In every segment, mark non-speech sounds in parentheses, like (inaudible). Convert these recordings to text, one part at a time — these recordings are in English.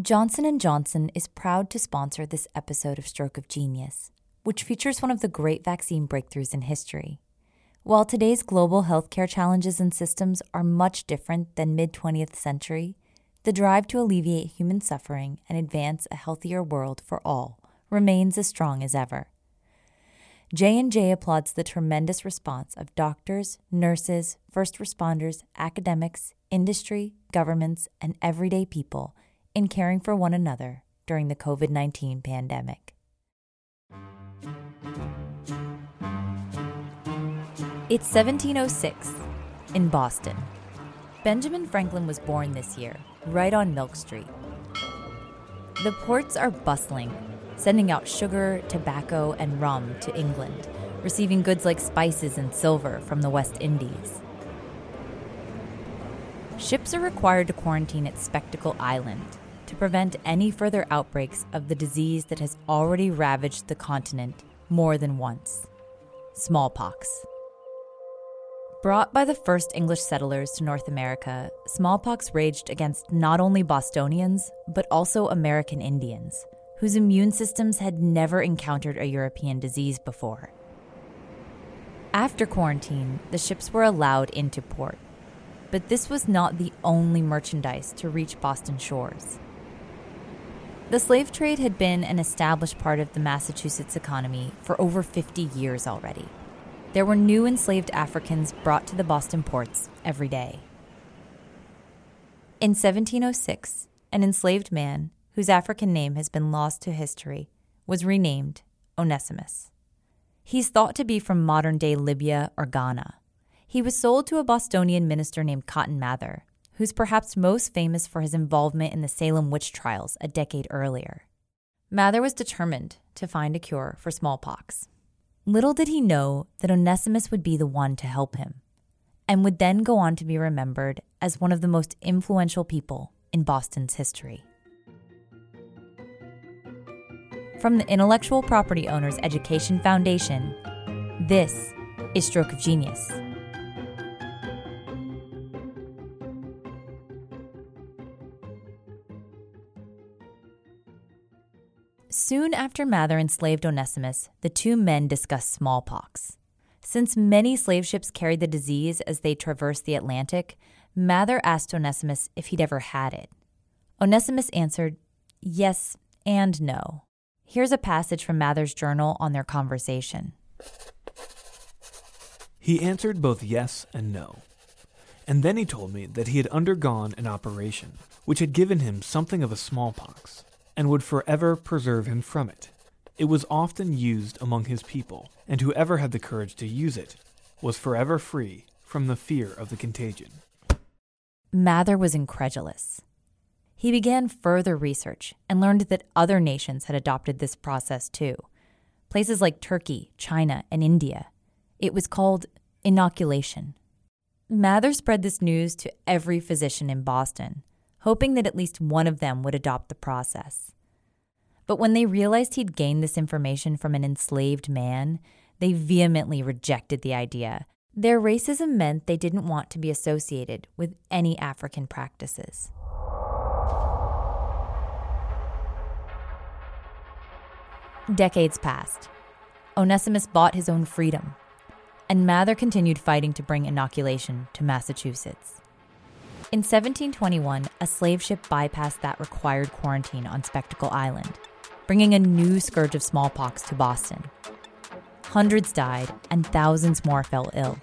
Johnson & Johnson is proud to sponsor this episode of Stroke of Genius, which features one of the great vaccine breakthroughs in history. While today's global healthcare challenges and systems are much different than mid 20th century, the drive to alleviate human suffering and advance a healthier world for all remains as strong as ever. J&J applauds the tremendous response of doctors, nurses, first responders, academics, industry, governments, and everyday people in caring for one another during the COVID 19 pandemic. It's 1706 in Boston. Benjamin Franklin was born this year, right on Milk Street. The ports are bustling, sending out sugar, tobacco, and rum to England, receiving goods like spices and silver from the West Indies. Ships are required to quarantine at Spectacle Island, to prevent any further outbreaks of the disease that has already ravaged the continent more than once smallpox. Brought by the first English settlers to North America, smallpox raged against not only Bostonians, but also American Indians, whose immune systems had never encountered a European disease before. After quarantine, the ships were allowed into port. But this was not the only merchandise to reach Boston shores. The slave trade had been an established part of the Massachusetts economy for over 50 years already. There were new enslaved Africans brought to the Boston ports every day. In 1706, an enslaved man, whose African name has been lost to history, was renamed Onesimus. He's thought to be from modern day Libya or Ghana. He was sold to a Bostonian minister named Cotton Mather, who's perhaps most famous for his involvement in the Salem witch trials a decade earlier. Mather was determined to find a cure for smallpox. Little did he know that Onesimus would be the one to help him, and would then go on to be remembered as one of the most influential people in Boston's history. From the Intellectual Property Owners Education Foundation, this is Stroke of Genius. Soon after Mather enslaved Onesimus, the two men discussed smallpox. Since many slave ships carried the disease as they traversed the Atlantic, Mather asked Onesimus if he'd ever had it. Onesimus answered, yes and no. Here's a passage from Mather's journal on their conversation. He answered both yes and no. And then he told me that he had undergone an operation which had given him something of a smallpox and would forever preserve him from it. It was often used among his people, and whoever had the courage to use it was forever free from the fear of the contagion. Mather was incredulous. He began further research and learned that other nations had adopted this process too. Places like Turkey, China, and India. It was called inoculation. Mather spread this news to every physician in Boston, hoping that at least one of them would adopt the process. But when they realized he'd gained this information from an enslaved man, they vehemently rejected the idea. Their racism meant they didn't want to be associated with any African practices. Decades passed. Onesimus bought his own freedom, and Mather continued fighting to bring inoculation to Massachusetts. In 1721, a slave ship bypassed that required quarantine on Spectacle Island, bringing a new scourge of smallpox to Boston. Hundreds died, and thousands more fell ill.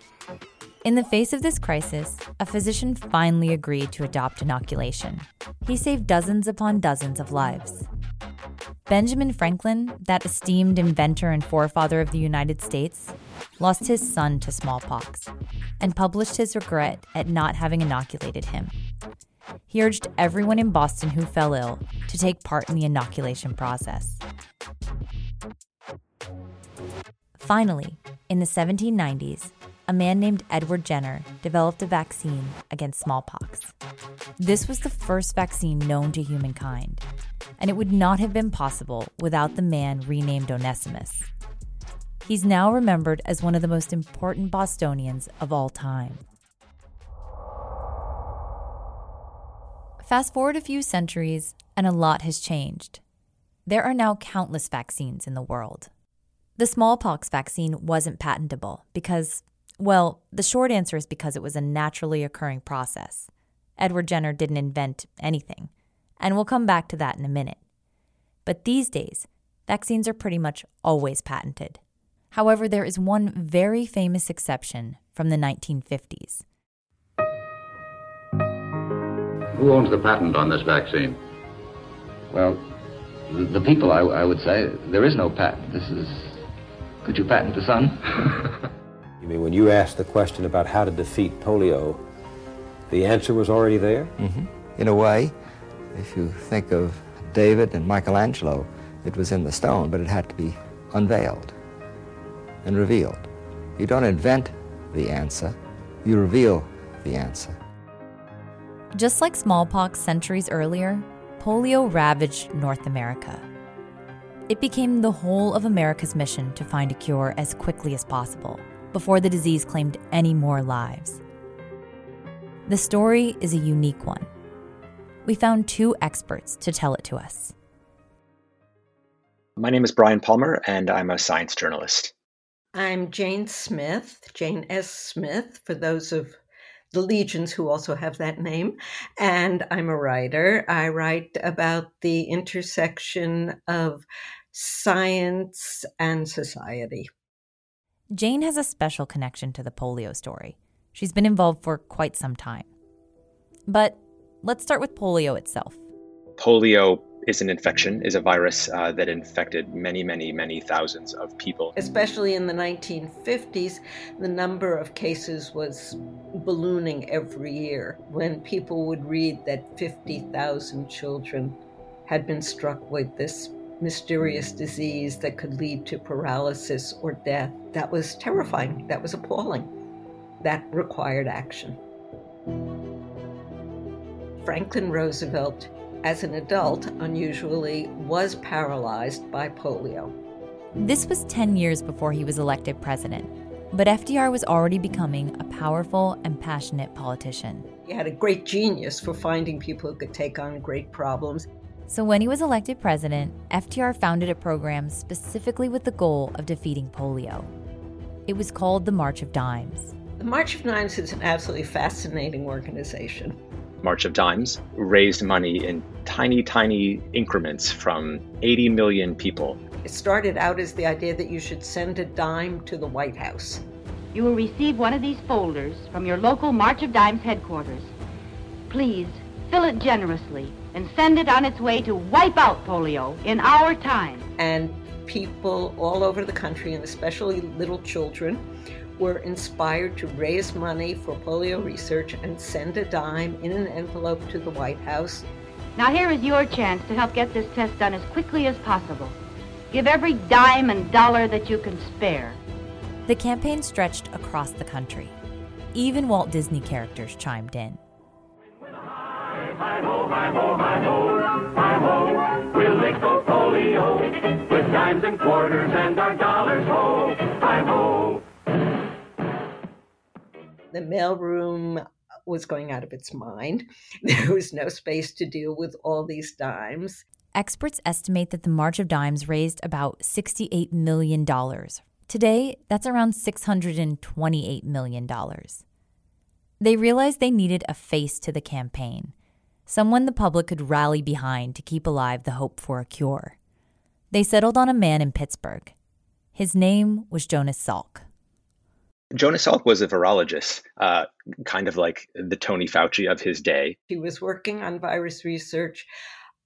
In the face of this crisis, a physician finally agreed to adopt inoculation. He saved dozens upon dozens of lives. Benjamin Franklin, that esteemed inventor and forefather of the United States, lost his son to smallpox and published his regret at not having inoculated him. He urged everyone in Boston who fell ill to take part in the inoculation process. Finally, in the 1790s, a man named Edward Jenner developed a vaccine against smallpox. This was the first vaccine known to humankind, and it would not have been possible without the man renamed Onesimus, He's now remembered as one of the most important Bostonians of all time. Fast forward a few centuries, and a lot has changed. There are now countless vaccines in the world. The smallpox vaccine wasn't patentable because, well, the short answer is because it was a naturally occurring process. Edward Jenner didn't invent anything, and we'll come back to that in a minute. But these days, vaccines are pretty much always patented. However, there is one very famous exception from the 1950s. Who owns the patent on this vaccine? Well, the, the people, I, I, would say. There is no patent. This is. Could you patent the sun? (laughs) you mean when you asked the question about how to defeat polio, the answer was already there? Mm-hmm. In a way, if you think of David and Michelangelo, it was in the stone, but it had to be unveiled and revealed. You don't invent the answer, you reveal the answer. Just like smallpox centuries earlier, polio ravaged North America. It became the whole of America's mission to find a cure as quickly as possible before the disease claimed any more lives. The story is a unique one. We found two experts to tell it to us. My name is Brian Palmer, and I'm a science journalist. I'm Jane Smith, Jane S. Smith, for those of the legions who also have that name. And I'm a writer. I write about the intersection of science and society. Jane has a special connection to the polio story. She's been involved for quite some time. But let's start with polio itself. Polio is an infection, is a virus uh, that infected many, many, many thousands of people. Especially in the 1950s, the number of cases was ballooning every year when people would read that 50,000 children had been struck with this mysterious disease that could lead to paralysis or death. That was terrifying. That was appalling. That required action. Franklin Roosevelt as an adult, unusually, was paralyzed by polio. This was 10 years before he was elected president, but FDR was already becoming a powerful and passionate politician. He had a great genius for finding people who could take on great problems. So when he was elected president, FDR founded a program specifically with the goal of defeating polio. It was called the March of Dimes. The March of Dimes is an absolutely fascinating organization. March of Dimes raised money in tiny, tiny increments from 80 million people. It started out as the idea that you should send a dime to the White House. You will receive one of these folders from your local March of Dimes headquarters. Please fill it generously and send it on its way to wipe out polio in our time. And people all over the country, and especially little children, were inspired to raise money for polio research and send a dime in an envelope to the White House. Now, here is your chance to help get this test done as quickly as possible. Give every dime and dollar that you can spare. The campaign stretched across the country. Even Walt Disney characters chimed in. Hi ho, hi ho, hi ho, hi ho, we'll lick polio with dimes and quarters and our dollars, ho, hi ho the mailroom was going out of its mind. (laughs) There was no space to deal with all these dimes. Experts estimate that the March of Dimes raised about $68 million. Today, that's around $628 million. They realized they needed a face to the campaign, someone the public could rally behind to keep alive the hope for a cure. They settled on a man in Pittsburgh. His name was Jonas Salk. Jonas Salk was a virologist, uh, kind of like the Tony Fauci of his day. He was working on virus research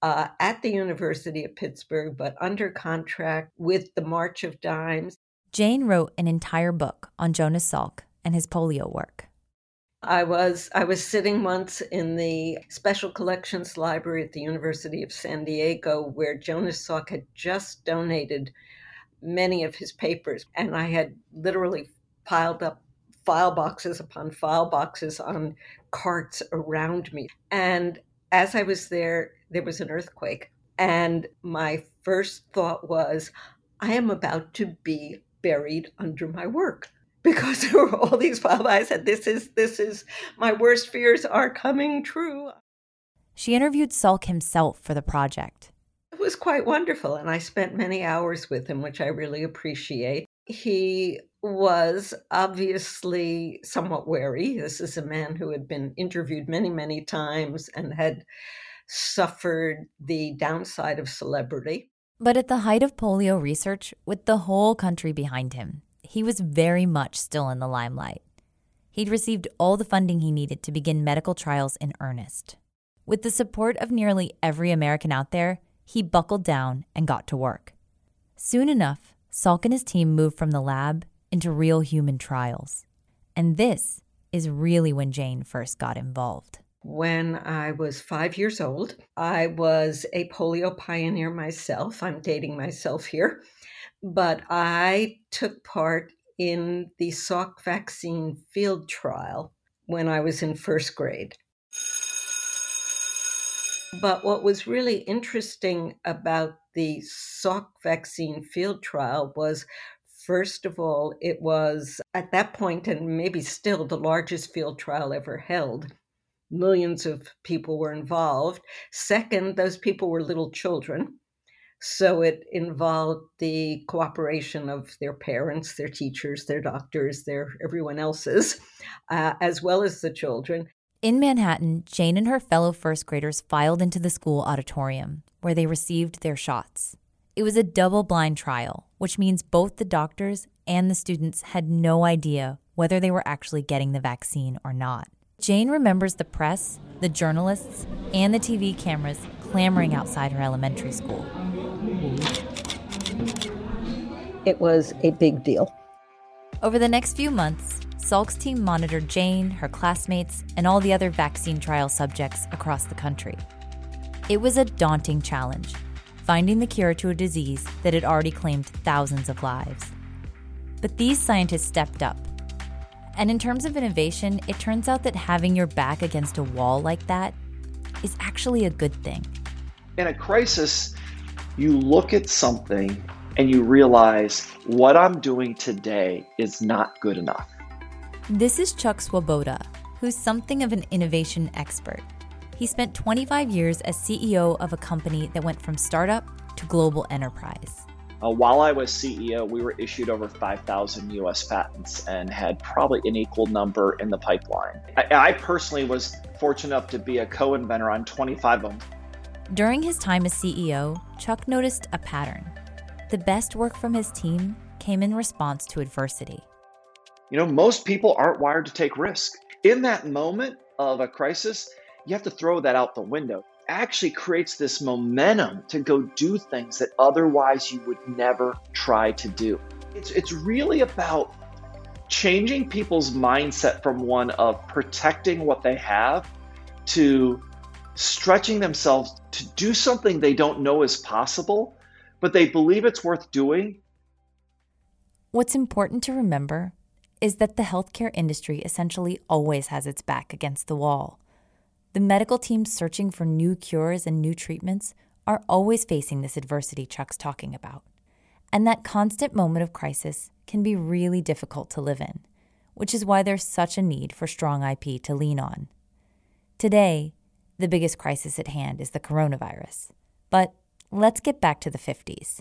uh, at the University of Pittsburgh, but under contract with the March of Dimes. Jane wrote an entire book on Jonas Salk and his polio work. I was I was sitting once in the Special Collections Library at the University of San Diego, where Jonas Salk had just donated many of his papers, and I had literally piled up file boxes upon file boxes on carts around me. And as I was there, there was an earthquake. And my first thought was, I am about to be buried under my work because (laughs) there were all these files. I said, "This is this is my worst fears are coming true." She interviewed Salk himself for the project. It was quite wonderful, and I spent many hours with him, which I really appreciate. He was obviously somewhat wary. This is a man who had been interviewed many, many times and had suffered the downside of celebrity. But at the height of polio research, with the whole country behind him, he was very much still in the limelight. He'd received all the funding he needed to begin medical trials in earnest. With the support of nearly every American out there, he buckled down and got to work. Soon enough, Salk and his team moved from the lab into real human trials. And this is really when Jane first got involved. When I was five years old, I was a polio pioneer myself. I'm dating myself here. But I took part in the Salk vaccine field trial when I was in first grade. But what was really interesting about the Salk vaccine field trial was, first of all, it was at that point, and maybe still, the largest field trial ever held. Millions of people were involved. Second, those people were little children. So it involved the cooperation of their parents, their teachers, their doctors, their everyone else's, uh, as well as the children. In Manhattan, Jane and her fellow first graders filed into the school auditorium, where they received their shots. It was a double blind trial, which means both the doctors and the students had no idea whether they were actually getting the vaccine or not. Jane remembers the press, the journalists, and the TV cameras clamoring outside her elementary school. It was a big deal. Over the next few months, Salk's team monitored Jane, her classmates, and all the other vaccine trial subjects across the country. It was a daunting challenge, finding the cure to a disease that had already claimed thousands of lives. But these scientists stepped up. And in terms of innovation, it turns out that having your back against a wall like that is actually a good thing. In a crisis, you look at something and you realize what I'm doing today is not good enough. This is Chuck Swoboda, who's something of an innovation expert. He spent 25 years as CEO of a company that went from startup to global enterprise. Uh, while I was CEO, we were issued over 5,000 US patents and had probably an equal number in the pipeline. I, I personally was fortunate enough to be a co inventor on 25 of them. During his time as CEO, Chuck noticed a pattern. The best work from his team came in response to adversity. You know, most people aren't wired to take risk. In that moment of a crisis, you have to throw that out the window. It Actually creates this momentum to go do things that otherwise you would never try to do. It's, it's really about changing people's mindset from one of protecting what they have to stretching themselves to do something they don't know is possible, but they believe it's worth doing. What's important to remember is that the healthcare industry essentially always has its back against the wall. The medical teams searching for new cures and new treatments are always facing this adversity Chuck's talking about. And that constant moment of crisis can be really difficult to live in, which is why there's such a need for strong IP to lean on. Today, the biggest crisis at hand is the coronavirus. But let's get back to the 50s.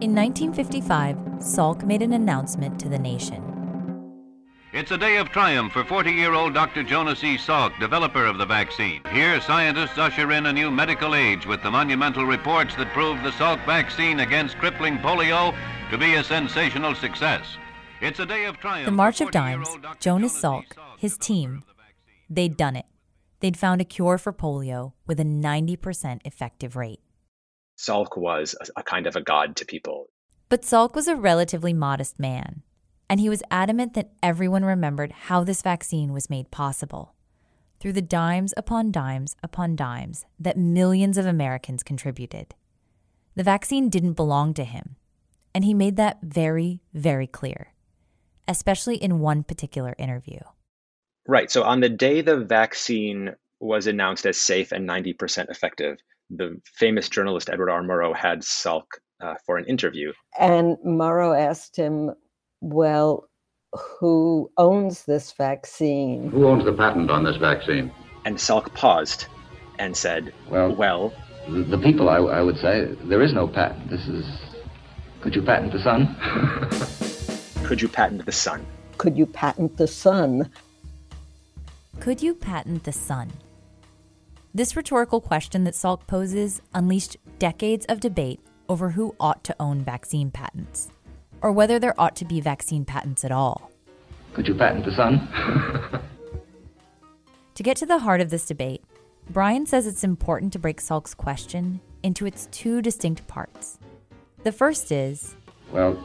In 1955, Salk made an announcement to the nation. It's a day of triumph for 40 year old Dr. Jonas E. Salk, developer of the vaccine. Here, scientists usher in a new medical age with the monumental reports that prove the Salk vaccine against crippling polio to be a sensational success. It's a day of triumph. The March of Dimes, Jonas Salk, his team, they'd done it. They'd found a cure for polio with a 90% effective rate. Salk was a, a kind of a god to people. But Salk was a relatively modest man, and he was adamant that everyone remembered how this vaccine was made possible through the dimes upon dimes upon dimes that millions of Americans contributed. The vaccine didn't belong to him, and he made that very, very clear, especially in one particular interview. Right. So on the day the vaccine was announced as safe and 90% effective, the famous journalist Edward R. Murrow had Salk uh, for an interview. And Murrow asked him, Well, who owns this vaccine? Who owns the patent on this vaccine? And Salk paused and said, Well, well the, the people, I, I would say, there is no patent. This is. Could you patent the sun? (laughs) could you patent the sun? Could you patent the sun? Could you patent the sun? This rhetorical question that Salk poses unleashed decades of debate over who ought to own vaccine patents, or whether there ought to be vaccine patents at all. Could you patent the sun? (laughs) to get to the heart of this debate, Brian says it's important to break Salk's question into its two distinct parts. The first is Well,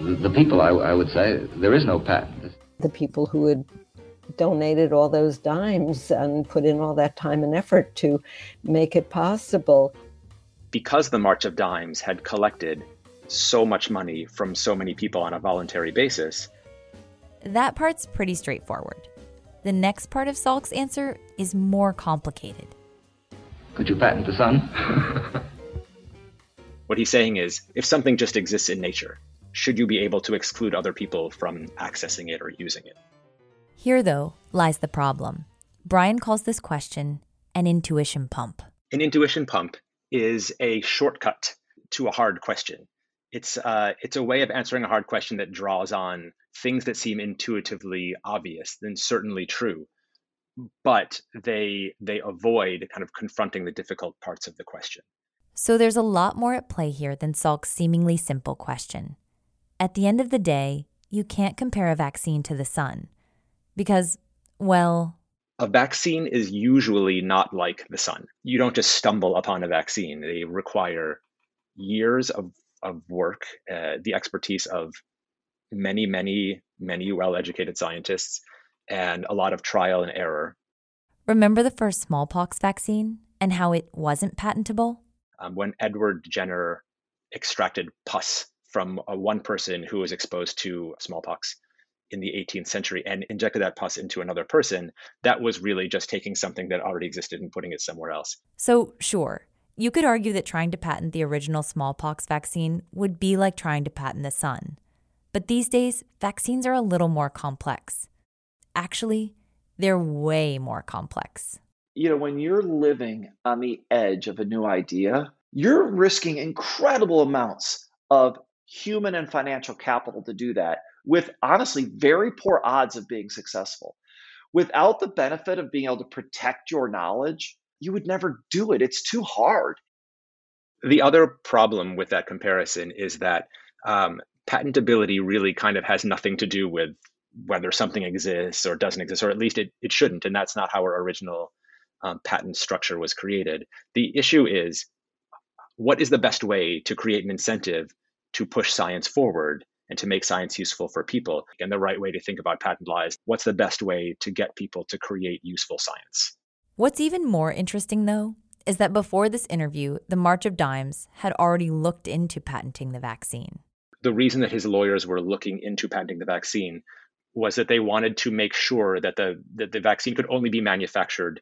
the, the people, I, I would say, there is no patent. The people who had donated all those dimes and put in all that time and effort to make it possible. Because the March of Dimes had collected so much money from so many people on a voluntary basis. That part's pretty straightforward. The next part of Salk's answer is more complicated. Could you patent the sun? (laughs) what he's saying is if something just exists in nature, should you be able to exclude other people from accessing it or using it? Here, though, lies the problem. Brian calls this question an intuition pump. An intuition pump is a shortcut to a hard question. It's, uh, it's a way of answering a hard question that draws on things that seem intuitively obvious, then certainly true, but they, they avoid kind of confronting the difficult parts of the question. So there's a lot more at play here than Salk's seemingly simple question. At the end of the day, you can't compare a vaccine to the sun because, well, a vaccine is usually not like the sun. You don't just stumble upon a vaccine. They require years of, of work, uh, the expertise of many, many, many well educated scientists, and a lot of trial and error. Remember the first smallpox vaccine and how it wasn't patentable? Um, when Edward Jenner extracted pus from a one person who was exposed to smallpox in the 18th century and injected that pus into another person, that was really just taking something that already existed and putting it somewhere else. So, sure, you could argue that trying to patent the original smallpox vaccine would be like trying to patent the sun. But these days, vaccines are a little more complex. Actually, they're way more complex. You know, when you're living on the edge of a new idea, you're risking incredible amounts of human and financial capital to do that with honestly very poor odds of being successful. Without the benefit of being able to protect your knowledge, you would never do it. It's too hard. The other problem with that comparison is that um, patentability really kind of has nothing to do with whether something exists or doesn't exist, or at least it, it shouldn't. And that's not how our original um, patent structure was created. The issue is what is the best way to create an incentive to push science forward and to make science useful for people? And the right way to think about patent law is what's the best way to get people to create useful science? What's even more interesting, though, is that before this interview, the March of Dimes had already looked into patenting the vaccine. The reason that his lawyers were looking into patenting the vaccine was that they wanted to make sure that the that the vaccine could only be manufactured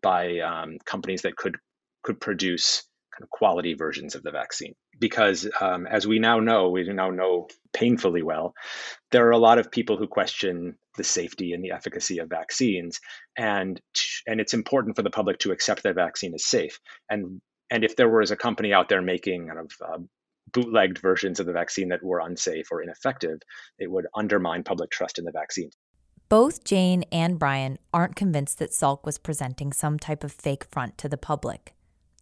by um, companies that could could produce quality versions of the vaccine. Because um, as we now know, we now know painfully well, there are a lot of people who question the safety and the efficacy of vaccines, and and it's important for the public to accept that vaccine is safe. And and if there was a company out there making kind of uh, bootlegged versions of the vaccine that were unsafe or ineffective, it would undermine public trust in the vaccine. Both Jane and Brian aren't convinced that Salk was presenting some type of fake front to the public.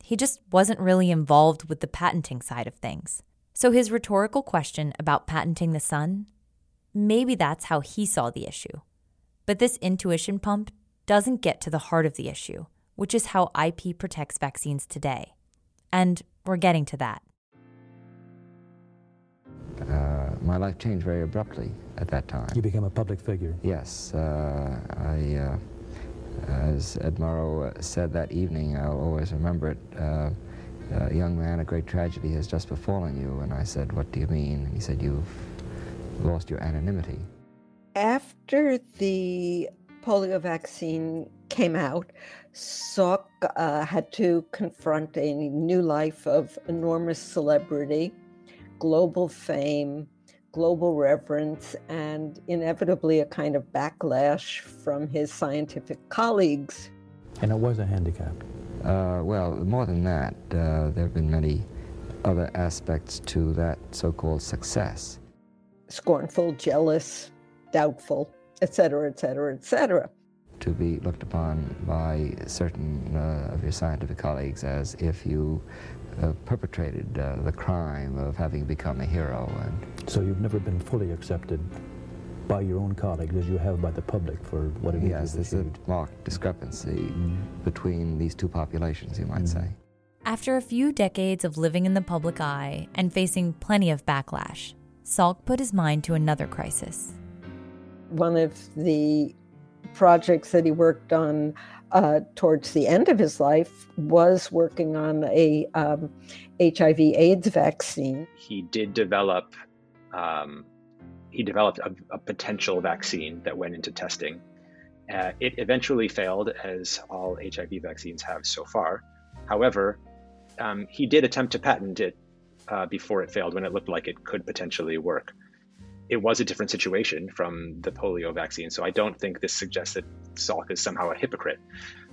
He just wasn't really involved with the patenting side of things. So his rhetorical question about patenting the sun, maybe that's how he saw the issue. But this intuition pump doesn't get to the heart of the issue, which is how IP protects vaccines today. And we're getting to that. Uh, my life changed very abruptly at that time. You became a public figure. Yes. Uh, I, uh, as Ed Murrow said that evening, I'll always remember it. Uh, a young man, a great tragedy has just befallen you. And I said, What do you mean? And he said, You've lost your anonymity. After the polio vaccine came out, Salk uh, had to confront a new life of enormous celebrity, global fame, global reverence, and inevitably a kind of backlash from his scientific colleagues. And it was a handicap? Uh, well, more than that, uh, there have been many other aspects to that so called success. Scornful, jealous, doubtful, etc., etc., etc. To be looked upon by certain uh, of your scientific colleagues as if you perpetrated uh, the crime of having become a hero. And so you've never been fully accepted by your own colleagues as you have by the public for what it yes, is. Yes, there's a marked discrepancy mm. between these two populations, you might mm. say. After a few decades of living in the public eye and facing plenty of backlash, Salk put his mind to another crisis. One of the projects that he worked on uh, towards the end of his life was working on a um, HIV/AIDS vaccine. He did develop. Um, he developed a, a, potential vaccine that went into testing. Uh, it eventually failed, as all HIV vaccines have so far. However, um, he did attempt to patent it uh, before it failed when it looked like it could potentially work. It was a different situation from the polio vaccine, so I don't think this suggests that Salk is somehow a hypocrite.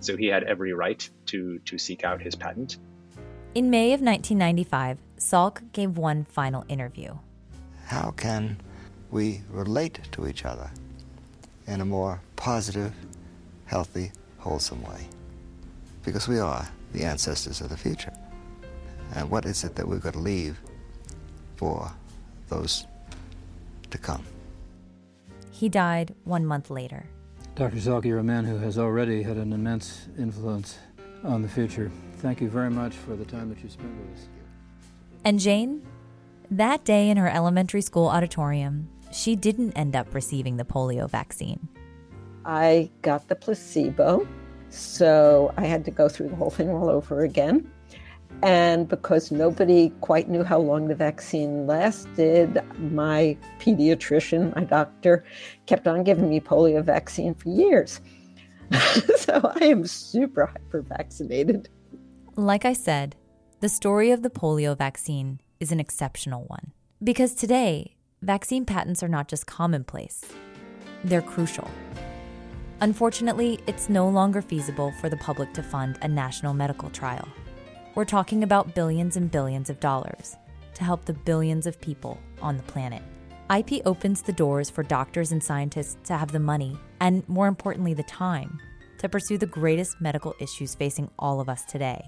So he had every right to, to seek out his patent. In May of 1995, Salk gave one final interview. How can we relate to each other in a more positive, healthy, wholesome way? Because we are the ancestors of the future. And what is it that we're going to leave for those to come? He died one month later. Dr. Salk, you're a man who has already had an immense influence on the future. Thank you very much for the time that you spent with us. And Jane? That day in her elementary school auditorium, she didn't end up receiving the polio vaccine. I got the placebo, so I had to go through the whole thing all over again. And because nobody quite knew how long the vaccine lasted, my pediatrician, my doctor, kept on giving me polio vaccine for years. (laughs) so I am super hyper vaccinated. Like I said, the story of the polio vaccine is an exceptional one. Because today, vaccine patents are not just commonplace, they're crucial. Unfortunately, it's no longer feasible for the public to fund a national medical trial. We're talking about billions and billions of dollars to help the billions of people on the planet. IP opens the doors for doctors and scientists to have the money, and more importantly, the time, to pursue the greatest medical issues facing all of us today.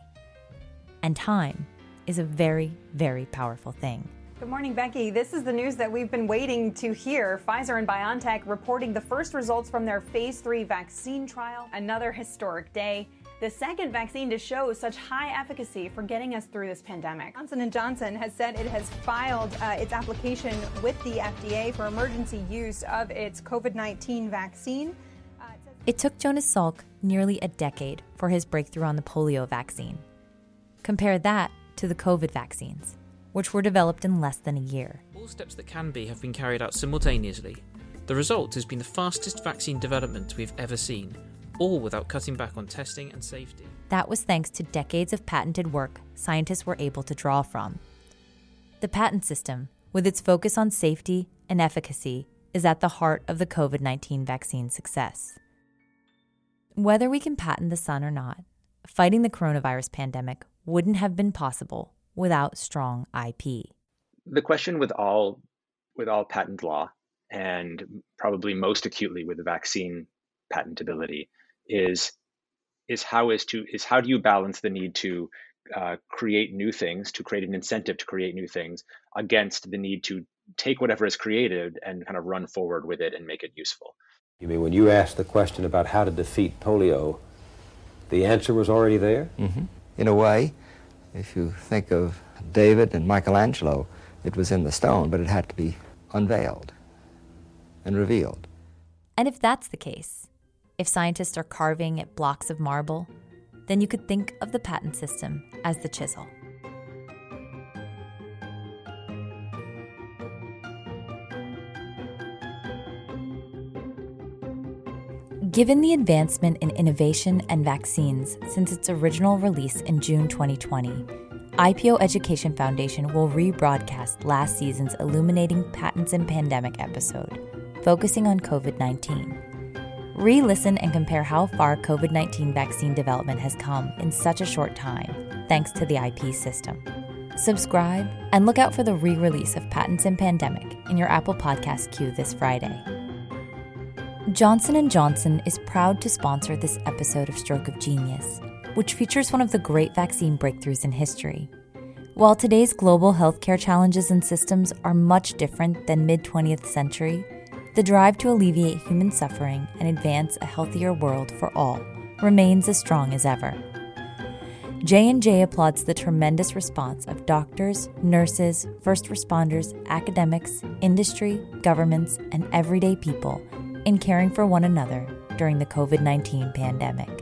And time is a very, very powerful thing. Good morning, Becky. This is the news that we've been waiting to hear. Pfizer and BioNTech reporting the first results from their phase three vaccine trial. Another historic day the second vaccine to show such high efficacy for getting us through this pandemic. Johnson & Johnson has said it has filed uh, its application with the FDA for emergency use of its COVID-19 vaccine. Uh, it, it took Jonas Salk nearly a decade for his breakthrough on the polio vaccine. Compare that to the COVID vaccines, which were developed in less than a year. All steps that can be have been carried out simultaneously. The result has been the fastest vaccine development we've ever seen, all without cutting back on testing and safety. That was thanks to decades of patented work scientists were able to draw from. The patent system, with its focus on safety and efficacy, is at the heart of the COVID 19 vaccine success. Whether we can patent the sun or not, fighting the coronavirus pandemic wouldn't have been possible without strong IP. The question with all with all patent law and probably most acutely with the vaccine patentability is is how is to is how do you balance the need to uh, create new things to create an incentive to create new things against the need to take whatever is created and kind of run forward with it and make it useful? You mean when you asked the question about how to defeat polio the answer was already there? Mm-hmm. in a way if you think of david and michelangelo it was in the stone but it had to be unveiled and revealed. And if that's the case if scientists are carving at blocks of marble, then you could think of the patent system as the chisel. Given the advancement in innovation and vaccines since its original release in June 2020, IPO Education Foundation will rebroadcast last season's Illuminating Patents and Pandemic episode, focusing on COVID 19 Re listen and compare how far COVID 19 vaccine development has come in such a short time, thanks to the IP system. Subscribe and look out for the re release of Patents and Pandemic in your Apple Podcast queue this Friday. Johnson & Johnson is proud to sponsor this episode of Stroke of Genius, which features one of the great vaccine breakthroughs in history. While today's global healthcare challenges and systems are much different than mid 20th century, the drive to alleviate human suffering and advance a healthier world for all remains as strong as ever. J&J applauds the tremendous response of doctors, nurses, first responders, academics, industry, governments, and everyday people in caring for one another during the COVID-19 pandemic.